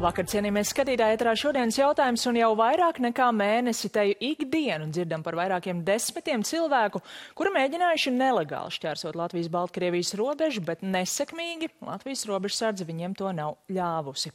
Labvakar, cienījamies skatītāji, ētrā šodienas jautājums un jau vairāk nekā mēnesi teju ikdienu dzirdam par vairākiem desmitiem cilvēku, kuri mēģinājuši nelegāli šķērsot Latvijas-Baltkrievijas robežu, bet nesekmīgi Latvijas robežsardze viņiem to nav ļāvusi.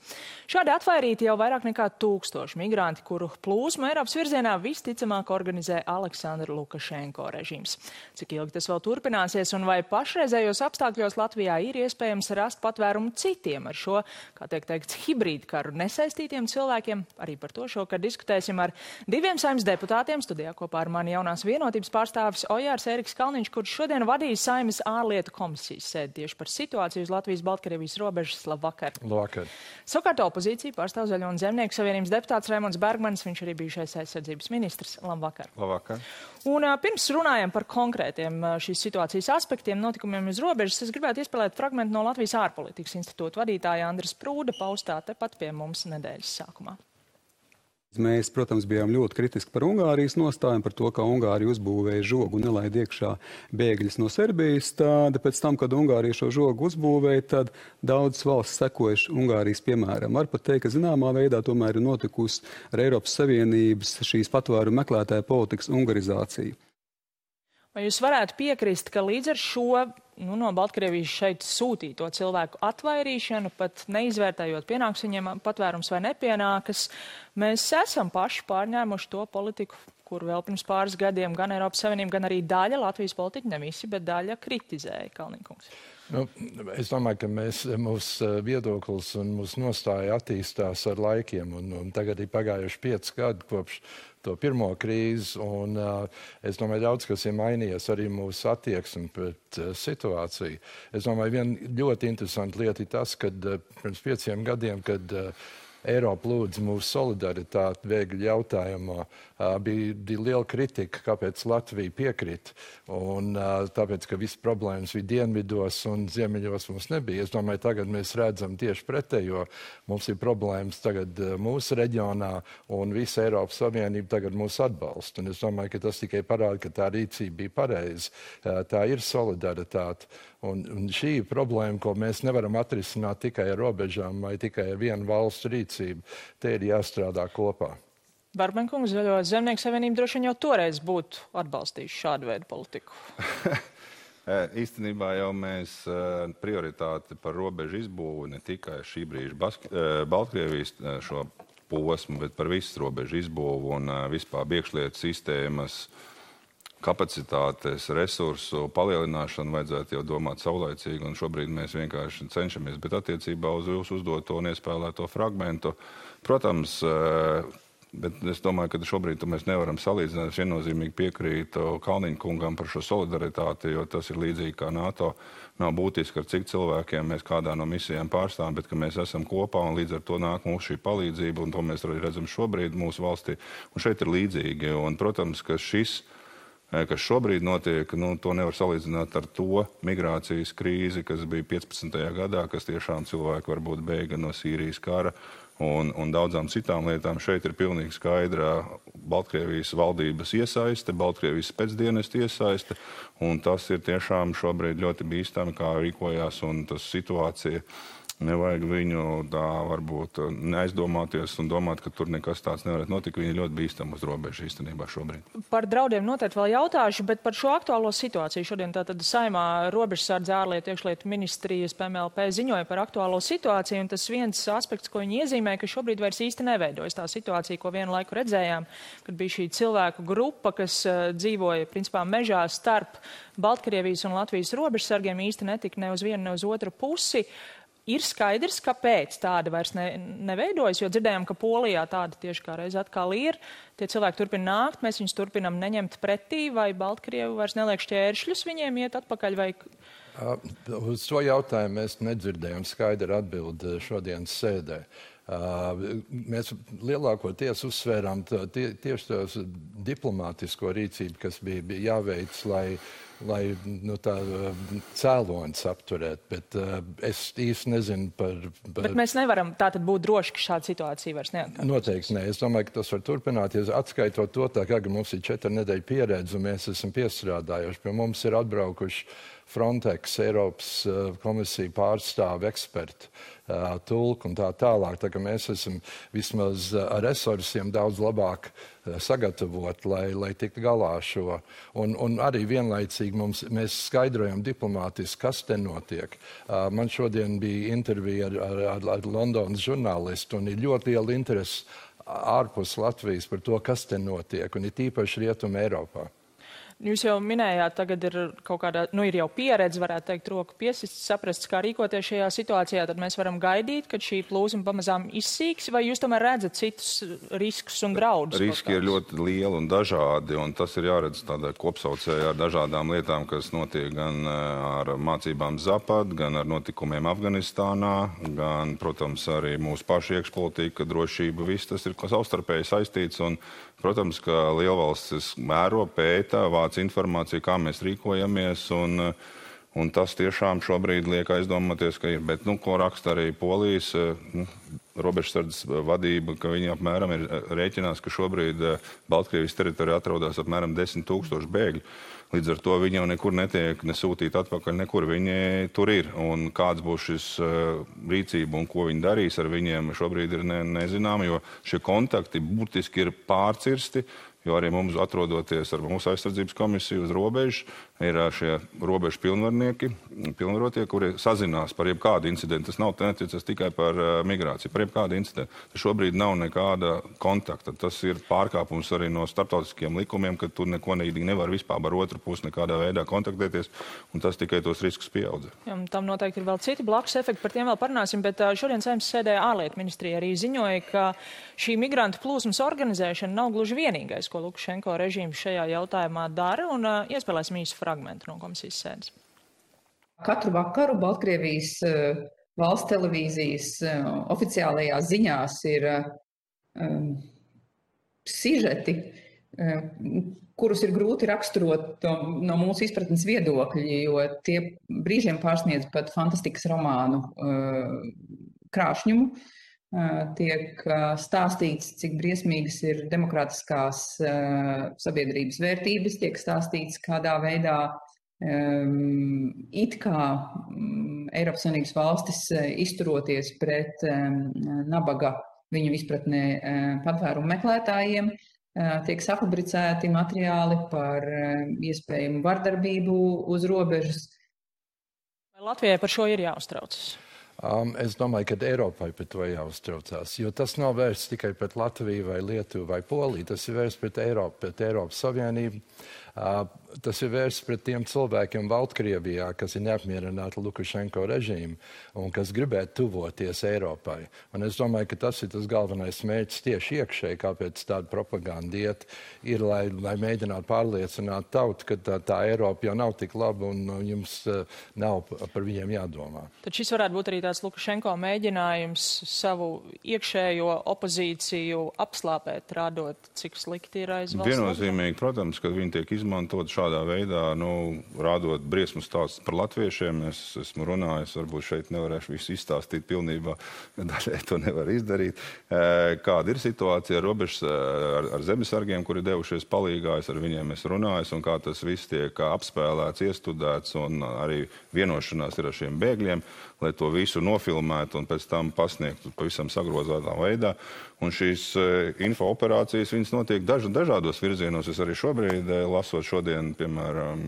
Šādi atvairīti jau vairāk nekā tūkstoši migranti, kuru plūsmu Eiropas virzienā visticamāk organizē Aleksandra Lukašenko režīms. Cik ilgi tas vēl turpināsies un vai pašreizējos apstākļos Latvijā ir iespējams rast patvērumu citiem ar šo, kā tiek teikts, hibrīdu karu nesaistītiem cilvēkiem. Arī par to šokar diskutēsim ar diviem saimnes deputātiem. Studijā kopā ar mani jaunās vienotības pārstāvis Ojārs Eriks Kalniņš, kurš šodien vadīja saimnes ārlietu komisijas sēdi tieši par situāciju uz Latvijas-Baltkrievijas robežas. Labvakar! Labvakar! Savukārt opozīcija pārstāv Zaļo un Zemnieku savienības deputāts Raimons Bergmanis, viņš arī bijušais aizsardzības ministrs. Labvakar! Labvakar! Un pirms runājam par konkrētiem šīs situācijas aspektiem, notikumiem uz robežas, es gribētu iespēlēt fragmentu no Latvijas ārpolitikas institūta vadītāja Andras Prūda paustā tepat pie mums nedēļas sākumā. Mēs, protams, bijām ļoti kritiski par Ungārijas nostājumu, par to, ka Ungārija uzbūvēja žogu un nelaid iekšā bēgļus no Serbijas. Tad, pēc tam, kad Ungārija šo žogu uzbūvēja, tad daudzas valsts sekojuši Ungārijas piemēram. Var pat teikt, ka zināmā veidā tomēr ir notikusi ar Eiropas Savienības šīs patvēru meklētāja politikas ungarizācija. Vai jūs varētu piekrist, ka līdz ar šo nu, no Baltkrievijas šeit sūtīto cilvēku atvairīšanu, pat neizvērtējot, pienāks viņiem patvērums vai nepienākas, mēs esam paši pārņēmuši to politiku, kur vēl pirms pāris gadiem gan Eiropas Savienība, gan arī daļa Latvijas politika, ne visi, bet daļa kritizēja Kalniņkungs. Nu, es domāju, ka mēs, mūsu viedoklis un mūsu nostāja attīstās ar laikiem. Un, un tagad ir pagājuši pieci gadi kopš to pirmo krīzi. Un, uh, es domāju, daudz kas ir mainījies arī mūsu attieksme pret uh, situāciju. Es domāju, viena ļoti interesanta lieta ir tas, ka uh, pirms pieciem gadiem, kad uh, Eiropa lūdza mūsu solidaritāti bēgļu jautājumā. Bija, bija liela kritika, kāpēc Latvija piekrita. Un, tāpēc, ka visas problēmas bija dienvidos un ziemeļos mums nebija. Es domāju, tagad mēs redzam tieši pretējo. Mums ir problēmas tagad mūsu reģionā un visa Eiropas Savienība tagad mūs atbalsta. Un es domāju, ka tas tikai parāda, ka tā rīcība bija pareiza. Tā ir solidaritāte. Un, un šī ir problēma, ko mēs nevaram atrisināt tikai ar robežām vai tikai ar vienu valstu rīcību. Te ir jāstrādā kopā. Barbenkungs, Zaļo zemnieku savienība droši vien jau toreiz būtu atbalstījuši šādu veidu politiku. Īstenībā jau mēs prioritāti par robežu izbūvu ne tikai šī brīža Bask Baltkrievijas šo posmu, bet par visu robežu izbūvu un vispār iekšlietu sistēmas uh, kapacitātes, resursu palielināšanu vajadzētu jau domāt saulaicīgi, un šobrīd mēs vienkārši cenšamies. Bet attiecībā uz jūsu uzdoto un iespēlēto fragmentu, protams, eh, bet es domāju, ka šobrīd mēs nevaram salīdzināt. Es viennozīmīgi piekrītu Kalniņa kungam par šo solidaritāti, jo tas ir līdzīgi kā NATO. Nav būtiski, ar cik cilvēkiem mēs kādā no misijām pārstāvam, bet mēs esam kopā un līdz ar to nāk mūsu šī palīdzība, un to mēs arī redzam šobrīd mūsu valstī. Un šeit ir līdzīgi. Un, protams, ka šis ir kas šobrīd notiek, nu, to nevar salīdzināt ar to migrācijas krīzi, kas bija 15. gadā, kas tiešām cilvēki varbūt bēga no Sīrijas kara un, un daudzām citām lietām. Šeit ir pilnīgi skaidra Baltkrievijas valdības iesaiste, Baltkrievijas pēcdienestu iesaiste, tas ir tiešām šobrīd ļoti bīstami, kā rīkojās un tas situācija Nevajag viņu tā varbūt neaizdomāties un domāt, ka tur nekas tāds nevarētu notikt. Viņi ir ļoti bīstami uz robežas īstenībā šobrīd. Par draudiem noteikti vēl jautāšu, bet par šo aktuālo situāciju šodien tātad saimā robežsardze ārlietu iekšlietu ministrijas PMLP ziņoja par aktuālo situāciju. Un tas viens aspekts, ko viņi iezīmē, ka šobrīd vairs īsti neveidojas tā situācija, ko vienu laiku redzējām, kad bija šī cilvēku grupa, kas uh, dzīvoja principā mežā starp Baltkrievijas un Latvijas robežsargiem īsti netika ne uz vienu, ne uz otru pusi. Uh, Ir skaidrs, kāpēc tāda vairs ne, neveidojas, jo dzirdējām, ka Polijā tāda tieši kā reiz atkal ir. Tie cilvēki turpina nākt, mēs viņus turpinam neņemt pretī, vai Baltkrievi vairs neliek šķēršļus viņiem iet atpakaļ, vai Uh, uz šo jautājumu mēs nedzirdējām skaidru atbildi šodienas sēdē. Uh, mēs lielākoties uzsvērām tie, tieši tos diplomātisko rīcību, kas bija, bija jāveic, lai lai nu, tā cēlonis apturēt. Bet uh, es īsti nezinu par, par. Bet mēs nevaram tātad būt droši, ka šāda situācija vairs neatkārtos. Noteikti nē. Es domāju, ka tas var turpināties. Atskaitot to, tā, ka mums ir četri nedēļu pieredze un mēs esam piestrādājuši. Pie mums ir atbraukuši Frontex, Eiropas komisija pārstāvi eksperti tulku un tā tālāk. Tā mēs esam vismaz ar resursiem daudz labāk sagatavot, lai, lai tiktu galā ar šo. Un, un arī vienlaicīgi mums, mēs skaidrojam diplomātiski, kas te notiek. Man šodien bija intervija ar, ar, ar, ar Londonas žurnālistu un ir ļoti liela interese ārpus Latvijas par to, kas te notiek, un ir tīpaši Rietuma Eiropā. Jūs jau minējāt, tagad ir kaut kāda, nu, ir jau pieredze, varētu teikt, roku piesist, saprast, kā rīkoties šajā situācijā. Tad mēs varam gaidīt, kad šī plūsma pamazām izsīks, vai jūs tomēr redzat citus riskus un draudus? Riski ir ļoti lieli un dažādi, un tas ir jāredz tādā kopsaucējā ar dažādām lietām, kas notiek gan eh, ar mācībām Zapad, gan ar notikumiem Afganistānā, gan, protams, arī mūsu pašu iekšpolitika, drošība, viss tas ir savstarpēji saistīts. Un, protams, ka lielvalstis mēro, pētā, vāc informāciju, kā mēs rīkojamies. Un, un tas tiešām šobrīd liek aizdomāties, ka ir. Bet, nu, ko raksta arī Polijas nu, robežsardzes vadība, ka viņi apmēram ir rēķinās, ka šobrīd Baltkrievijas teritorijā atrodas apmēram 10 tūkstoši bēgļu. Līdz ar to viņi jau nekur netiek nesūtīti atpakaļ, nekur viņi tur ir. Un kāds būs šis uh, rīcība un ko viņi darīs ar viņiem, šobrīd ir ne, nezinām, jo šie kontakti būtiski ir pārcirsti. Jo arī mums, atrodoties ar mūsu aizsardzības komisiju uz robežas, ir šie robežu pilnvarnieki, pilnvarotie, kuri sazinās par jebkādu incidentu. Tas nav netiecas tikai par uh, migrāciju, par jebkādu incidentu. Tas šobrīd nav nekāda kontakta. Tas ir pārkāpums arī no starptautiskiem likumiem, ka tu neko nevar vispār ar otru pusi nekādā veidā kontaktēties, un tas tikai tos riskus pieaudz. Tam noteikti ir vēl citi blakus efekti, par tiem vēl parunāsim, bet šodien saimnes sēdē ārlietu ministrija arī ziņoja, ka šī migrantu plūsmas organizēšana nav gluži vienīgais, ko Lukašenko režīms šajā jautājumā dara, un uh, iespēlēsim īsu fragmentu no komisijas sēdes. Katru vakaru Baltkrievijas uh, valsts televīzijas uh, oficiālajās ziņās ir um, sižeti, kurus ir grūti raksturot no mūsu izpratnes viedokļa, jo tie brīžiem pārsniedz pat fantastikas romānu krāšņumu. Uh, tiek stāstīts, cik briesmīgas ir demokrātiskās sabiedrības vērtības, tiek stāstīts, kādā veidā it kā um, Eiropas Savienības valstis izturoties pret nabaga viņu izpratnē patvērumu meklētājiem, tiek safabricēti materiāli par iespējamu vardarbību uz robežas. Latvijai par šo ir jāuztraucas? Um, es domāju, ka Eiropai par to jāuztraucās, jo tas nav vērsts tikai pret Latviju vai Lietuvu vai Poliju, tas ir vērsts pret Eiropu, pret Eiropas Savienību. Uh, tas ir vērsts pret tiem cilvēkiem Baltkrievijā, kas ir neapmierināti Lukašenko režīmu un kas gribētu tuvoties Eiropai. Un es domāju, ka tas ir tas galvenais mērķis tieši iekšēji, kāpēc tāda propaganda iet, ir, lai, lai mēģinātu pārliecināt tautu, ka tā, tā Eiropa jau nav tik laba un jums uh, nav par viņiem jādomā. Tad šis varētu būt arī tāds Lukašenko mēģinājums savu iekšējo opozīciju apslāpēt, rādot, cik slikti ir aiz valsts. Viennozīmīgi, protams, ka viņi tiek izmantot izmantot šādā veidā, nu, rādot briesmu stāstus par latviešiem. Es esmu runājis, varbūt šeit nevarēšu visu izstāstīt pilnībā, dažai to nevar izdarīt. Kāda ir situācija ar robežas, ar, ar zemesargiem, kuri devušies palīgā, es ar viņiem esmu runājis, un kā tas viss tiek apspēlēts, iestudēts, un arī vienošanās ir ar šiem bēgļiem lai to visu nofilmētu un pēc tam pasniegtu pavisam sagrozātā veidā. Un šīs eh, info operācijas notiek daž, dažādos virzienos. Es arī šobrīd, lasot šodien, piemēram,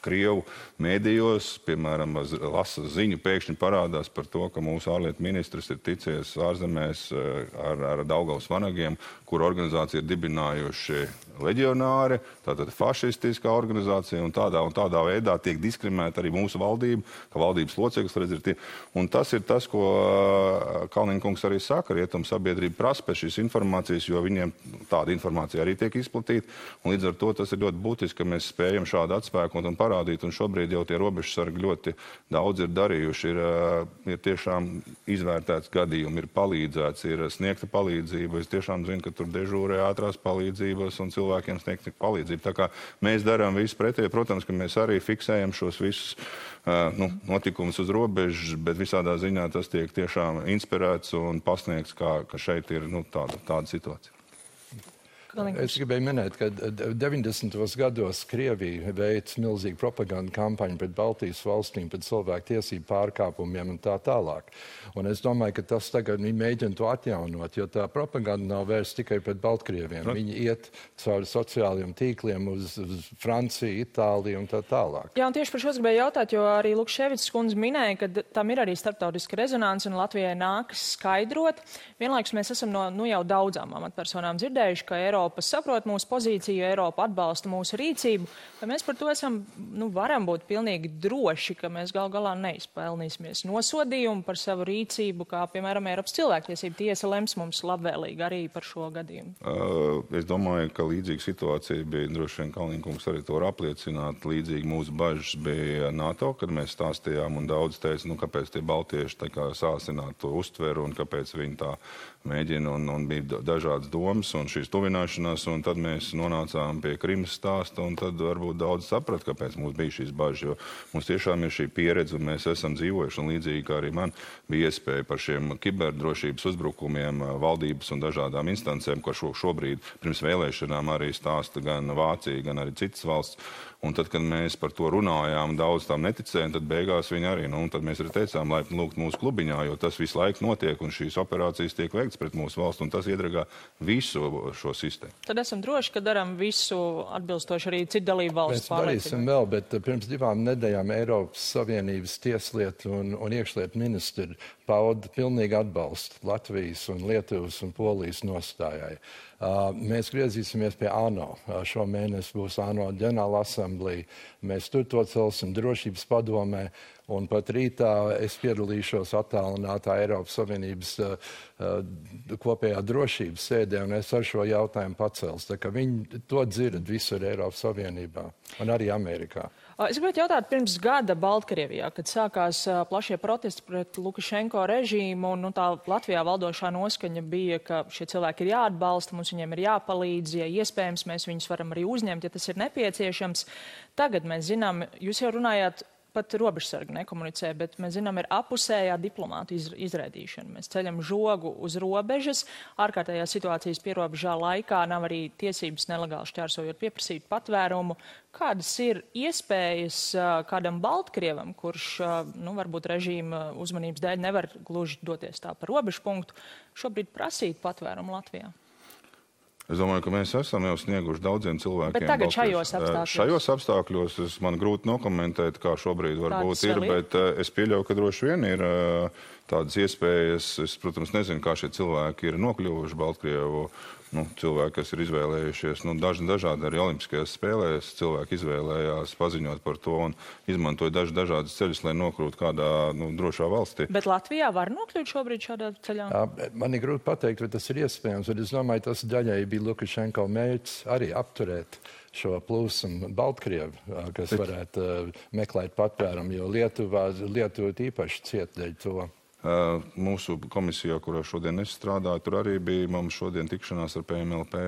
Krievu mēdījos, piemēram, lasa ziņu, pēkšņi parādās par to, ka mūsu ārlietu ministrs ir ticies ārzemēs eh, ar, ar Daugavas vanagiem, kur organizācija ir dibinājuši leģionāri, tātad fašistiskā organizācija, un tādā un tādā veidā tiek diskriminēta arī mūsu valdība, ka valdības loceklis redz ir tie. Un tas ir tas, ko Kalniņkungs arī saka, rietum sabiedrība prasa pēc šīs informācijas, jo viņiem tāda informācija arī tiek izplatīta, un līdz ar to tas ir ļoti būtiski, ka mēs spējam šādu atspēku un parādīt, un šobrīd jau tie robežsargi ļoti daudz ir darījuši, ir, ir tiešām izvērtēts gadījumi, ir palīdzēts, ir sniegta palīdzība. Es tiešām zinu, ka tur dežūrē ātrās palīdzības un cilvēki cilvēkiem sniegt palīdzību. Tā kā mēs darām visu pretēji, protams, ka mēs arī fiksējam šos visus uh, nu, notikumus uz robežas, bet visādā ziņā tas tiek tiešām inspirēts un pasniegts, kā, ka šeit ir nu, tāda, tāda situācija. Es gribēju minēt, ka 90. gados Krievija veica milzīgu propagandu kampaņu pret Baltijas valstīm, pret cilvēku tiesību pārkāpumiem un tā tālāk. Un es domāju, ka tas tagad viņi mēģina to atjaunot, jo tā propaganda nav vērsta tikai pret Baltkrieviem. No. Viņi iet cauri sociālajiem tīkliem uz, uz Franciju, Itāliju un tā tālāk. Jā, un tieši par šo es gribēju jautāt, jo arī Lukševits kundze minēja, ka tam ir arī starptautiska rezonance un Latvijai nākas skaidrot. Vienlaikus mēs esam no nu, jau daudzām amatpersonām dzirdējuši, ka Eiropa Eiropa saprot mūsu pozīciju, Eiropa atbalsta mūsu rīcību, vai mēs par to esam, nu, varam būt pilnīgi droši, ka mēs gal galā neizpelnīsimies nosodījumu par savu rīcību, kā, piemēram, Eiropas cilvēktiesība tiesa lems mums labvēlīgi arī par šo gadījumu? Uh, es domāju, ka līdzīga situācija bija, droši vien Kalniņkungs arī to var apliecināt, līdzīgi mūsu bažas bija NATO, kad mēs stāstījām un daudz teica, nu, kāpēc tie baltieši tā kā sāsināt to uztveru un kāpēc viņi tā mēģina un, un bija dažādas domas un šīs tuvināšanās, un tad mēs nonācām pie Krimas stāsta, tad varbūt daudz saprat, kāpēc mums bija šīs bažas, jo mums tiešām ir šī pieredze, un mēs esam dzīvojuši, līdzīgi kā arī man bija iespēja par šiem kiberdrošības uzbrukumiem valdības un dažādām instancēm, ko šo, šobrīd pirms vēlēšanām arī stāsta gan Vācija, gan arī citas valsts. Un tad, kad mēs par to runājām, daudz tam neticēja, tad beigās viņi arī, nu, tad mēs arī teicām, laipni lūgt mūsu klubiņā, jo tas visu laiku notiek un šīs operācijas tiek veikts pret mūsu valstu un tas iedragā visu šo sistēmu. Tad esam droši, ka darām visu atbilstoši arī citu dalību valstu pārliecībai. Mēs darīsim vēl, bet eh, pirms divām nedēļām Eiropas Savienības tieslietu un, un iekšlietu ministri pauda pilnīgi atbalstu Latvijas un Lietuvas un Polijas nostājai. Uh, mēs griezīsimies pie ANO. Uh, šo mēnesi būs ANO ģenerāla asamblēja. Mēs tur to celsim drošības padomē. Un pat rītā es piedalīšos attālinātā Eiropas Savienības uh, uh, kopējā drošības sēdē, un es ar šo jautājumu pacels. Viņi to dzird visur Eiropas Savienībā un arī Amerikā. Es gribētu jautāt, pirms gada Baltkrievijā, kad sākās plašie protesti pret Lukašenko režīmu, un nu, tā Latvijā valdošā noskaņa bija, ka šie cilvēki ir jāatbalsta, mums viņiem ir jāpalīdz, ja iespējams mēs viņus varam arī uzņemt, ja tas ir nepieciešams. Tagad mēs zinām, jūs jau runājāt pat robežsargi nekomunicē, bet mēs zinām, ir apusējā diplomāta iz, izraidīšana. Mēs ceļam žogu uz robežas, ārkārtējā situācijas pierobežā laikā nav arī tiesības nelegāli šķērsojot pieprasīt patvērumu. Kādas ir iespējas kādam Baltkrievam, kurš, nu, varbūt režīma uzmanības dēļ nevar gluži doties tā pa robežu punktu, šobrīd prasīt patvērumu Latvijā? Es domāju, ka mēs esam jau snieguši daudziem cilvēkiem. Bet tagad šajos apstākļos? Šajos apstākļos es man grūti nokomentēt, kā šobrīd varbūt ir, bet ir? es pieļauju, ka droši vien ir tādas iespējas. Es, protams, nezinu, kā šie cilvēki ir nokļuvuši Baltkrievu nu, cilvēki, kas ir izvēlējušies, nu, daži, dažādi arī Olimpiskajās spēlēs, cilvēki izvēlējās paziņot par to un izmantoja daži dažādas ceļus, lai nokļūtu kādā nu, drošā valstī. Bet Latvijā var nokļūt šobrīd šādā ceļā? Jā, man ir grūti pateikt, vai tas ir iespējams, bet es domāju, tas daļai bija Lukašenko mērķis arī apturēt šo plūsmu Baltkrievu, kas varētu uh, meklēt patvērumu, jo Lietuvā, Lietuva īpaši ciet dēļ to. Mūsu komisijā, kurā šodien es strādāju, tur arī bija mums šodien tikšanās ar PMLP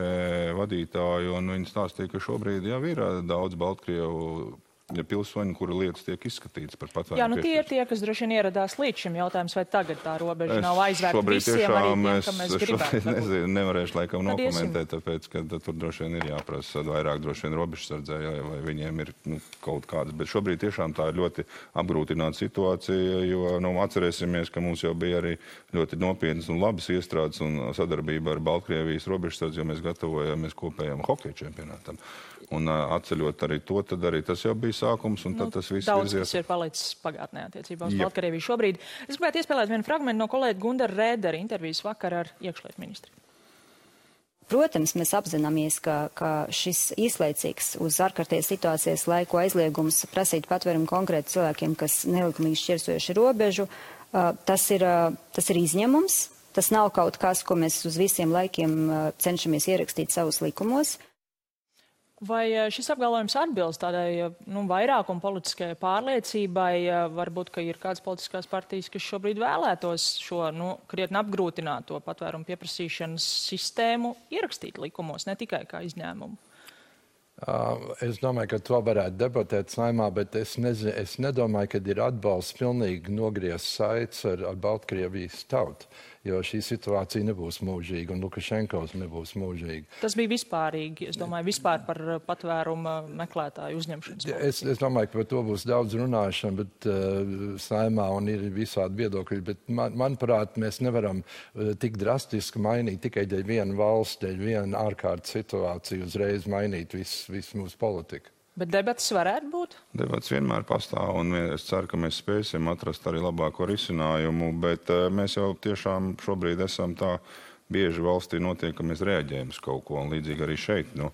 vadītāju, un viņi stāstīja, ka šobrīd jau ir daudz Baltkrievu pilsoņi, kura lietas tiek izskatītas par patvērumu. Jā, nu tie ir tie, kas droši vien ieradās līdz šim jautājumam, vai tagad tā robeža es nav aizvērta visiem arī tiem, es, mēs gribētu. Nezinu, nevarēšu laikam Tad nokomentēt, tāpēc, ka tur droši vien ir jāprasa vairāk droši vien robežsardzē, vai viņiem ir nu, kaut kādas, bet šobrīd tiešām tā ir ļoti apgrūtināta situācija, jo, nu, atcerēsimies, ka mums jau bija arī ļoti nopietnas un labas iestrādes un sadarbība ar Baltkrievijas robežsardzi, jo mēs gatavojāmies kopējam hokeja čempionātam. Un atceļot arī to, tad arī tas jau bija sākums, un nu, tad tas viss daudz, virzies. ir palicis pagātnē attiecībā uz Baltkrieviju šobrīd. Es gribētu iespēlēt vienu fragmentu no kolēģa Gundara Rēdera intervijas vakar ar iekšlietu ministru. Protams, mēs apzināmies, ka, ka šis īslaicīgs uz ārkārtējas situācijas laiku aizliegums prasīt patvērumu konkrēti cilvēkiem, kas nelikumīgi šķirsojuši robežu, tas ir, tas ir izņēmums. Tas nav kaut kas, ko mēs uz visiem laikiem cenšamies ierakstīt savus likumos. Vai eh, šis apgalvojums atbilst tādai eh, nu, vairākuma politiskajai pārliecībai? Eh, varbūt, ka ir kādas politiskās partijas, kas šobrīd vēlētos šo nu, krietni apgrūtināto patvērumu pieprasīšanas sistēmu ierakstīt likumos, ne tikai kā izņēmumu. Es domāju, ka to varētu debatēt saimā, bet es, nezinu, es nedomāju, ka ir atbalsts pilnīgi nogriezt saites ar, ar Baltkrievijas tautu jo šī situācija nebūs mūžīga un Lukašenkovs nebūs mūžīga. Tas bija vispārīgi, es domāju, vispār par patvērumu meklētāju uzņemšanas. Es, es domāju, ka par to būs daudz runāšana, bet uh, saimā un ir visādi viedokļi, bet man, manuprāt, mēs nevaram uh, tik drastiski mainīt tikai dēļ viena valsts, dēļ viena ārkārtas situācija, uzreiz mainīt visu vis mūsu politiku. Bet debatas varētu būt? Debats vienmēr pastāv, un es ceru, ka mēs spēsim atrast arī labāko risinājumu. Bet uh, mēs jau tiešām šobrīd esam tā bieži valstī notiek, ka mēs reaģējam uz kaut ko, un līdzīgi arī šeit. Nu,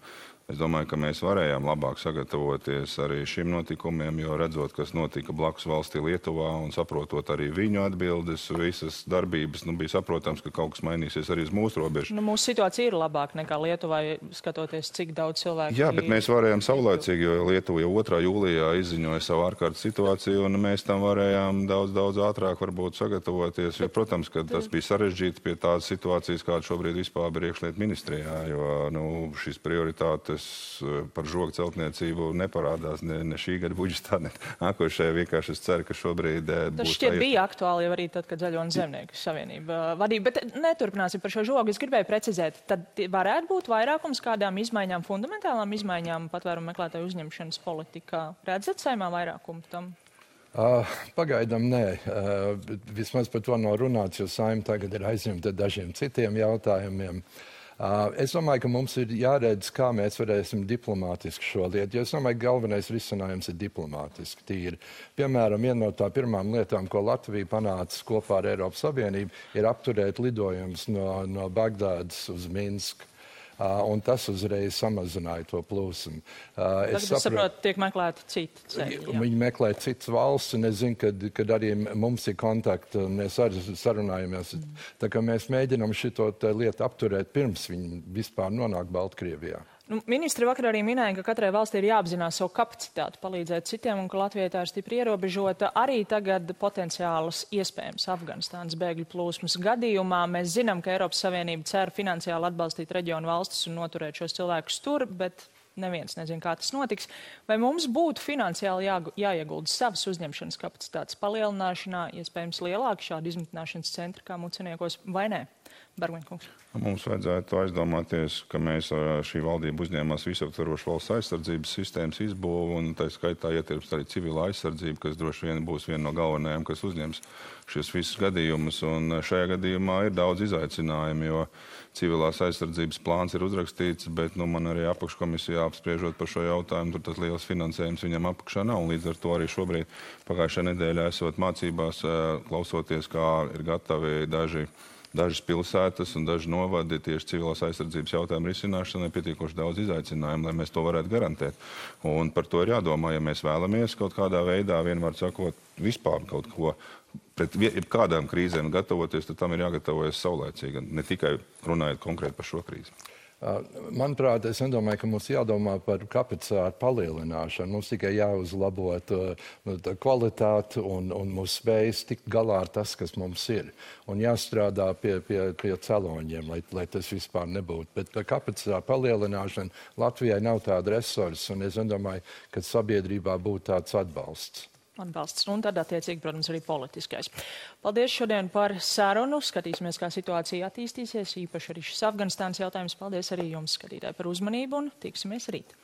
Es domāju, ka mēs varējām labāk sagatavoties arī šim notikumiem, jo redzot, kas notika blakus valstī Lietuvā un saprotot arī viņu atbildes, visas darbības, nu, bija saprotams, ka kaut kas mainīsies arī uz mūsu robežu. Nu, mūsu situācija ir labāka nekā Lietuvā, skatoties, cik daudz cilvēku. Jā, bet mēs varējām saulēcīgi, jo Lietuva jau 2. jūlijā izziņoja savu ārkārtas situāciju, un mēs tam varējām daudz, daudz ātrāk varbūt sagatavoties. Jo, protams, ka tas bija sarežģīti pie tādas situācijas, kāda šobrīd vispār ir iekšliet ministrijā, jo nu, šīs prioritātes kas eh, par žogu celtniecību neparādās ne, ne šī gada budžetā, ne nākošajā. Vienkārši es ceru, ka šobrīd eh, tas šķiet tā... bija aktuāli jau arī tad, kad Zaļo un Zemnieku savienība eh, vadīja. Bet neturpināsim par šo žogu. Es gribēju precizēt, tad varētu būt vairākums kādām izmaiņām, fundamentālām izmaiņām patvērumu meklētāju uzņemšanas politikā. Redzat saimā vairākumu tam? Uh, pagaidām nē. Uh, vismaz par to nav runāts, jo saima tagad ir aizņemta dažiem citiem jautājumiem. Uh, Uh, es domāju, ka mums ir jāredz, kā mēs varēsim diplomātiski šo lietu. Jo es domāju, ka galvenais risinājums ir diplomātiski. Tīri. Piemēram, viena no tā pirmām lietām, ko Latvija panāca kopā ar Eiropas Savienību, ir apturēt lidojumus no, no Bagdādas uz Minsku. Uh, un tas uzreiz samazināja to plūsmu. Uh, es saprotu, saprot, tiek meklēti citi ceļi. Jā. Viņi meklē citas valsts, un es zinu, kad, kad arī mums ir kontakti, un mēs arī sarunājamies. Mm. Tā kā mēs mēģinām šo lietu apturēt pirms viņi vispār nonāk Baltkrievijā. Nu, ministri vakar arī minēja, ka katrai valstī ir jāapzinās savu kapacitāti palīdzēt citiem un ka Latvijai tā ir stipri ierobežota. Arī tagad potenciālas iespējams Afganistānas bēgļu plūsmas gadījumā mēs zinām, ka Eiropas Savienība cer finansiāli atbalstīt reģionu valstis un noturēt šos cilvēkus tur, bet neviens nezina, kā tas notiks. Vai mums būtu finansiāli jā, jāiegulda savas uzņemšanas kapacitātes palielināšanā, iespējams lielāki šādi izmitināšanas centri kā muciniekos vai nē? Barmenkungs. Mums vajadzētu aizdomāties, ka mēs šī valdība uzņēmās visaptvarošu valsts aizsardzības sistēmas izbūvu, un tā skaitā ietilpst arī civila aizsardzība, kas droši vien būs viena no galvenajām, kas uzņems šos visus gadījumus. Un šajā gadījumā ir daudz izaicinājumu, jo civilās aizsardzības plāns ir uzrakstīts, bet nu, man arī apakškomisijā apspriežot par šo jautājumu, tur tas liels finansējums viņam apakšā nav. Līdz ar to arī šobrīd pagājušajā nedēļā esot mācībās, klausoties, kā ir gatavi daži dažas pilsētas un daži novadi tieši civilās aizsardzības jautājumu risināšanai pietiekoši daudz izaicinājumu, lai mēs to varētu garantēt. Un par to ir jādomā, ja mēs vēlamies kaut kādā veidā, vienmēr sakot, vispār kaut ko pret kādām krīzēm gatavoties, tad tam ir jāgatavojas saulēcīgi, ne tikai runājot konkrēti par šo krīzi. Manuprāt, es nedomāju, ka mums jādomā par kapacitāti palielināšanu. Mums tikai jāuzlabo kvalitāti un, un mūsu spējas tikt galā ar tas, kas mums ir. Un jāstrādā pie, pie, pie celoņiem, lai, lai tas vispār nebūtu. Bet kapacitāti palielināšanu Latvijai nav tāda resursa, un es nedomāju, ka sabiedrībā būtu tāds atbalsts atbalsts un tad, attiecīgi, protams, arī politiskais. Paldies šodien par sarunu. Skatīsimies, kā situācija attīstīsies, īpaši arī šis Afganistānas jautājums. Paldies arī jums, skatītāji, par uzmanību un tiksimies rīt.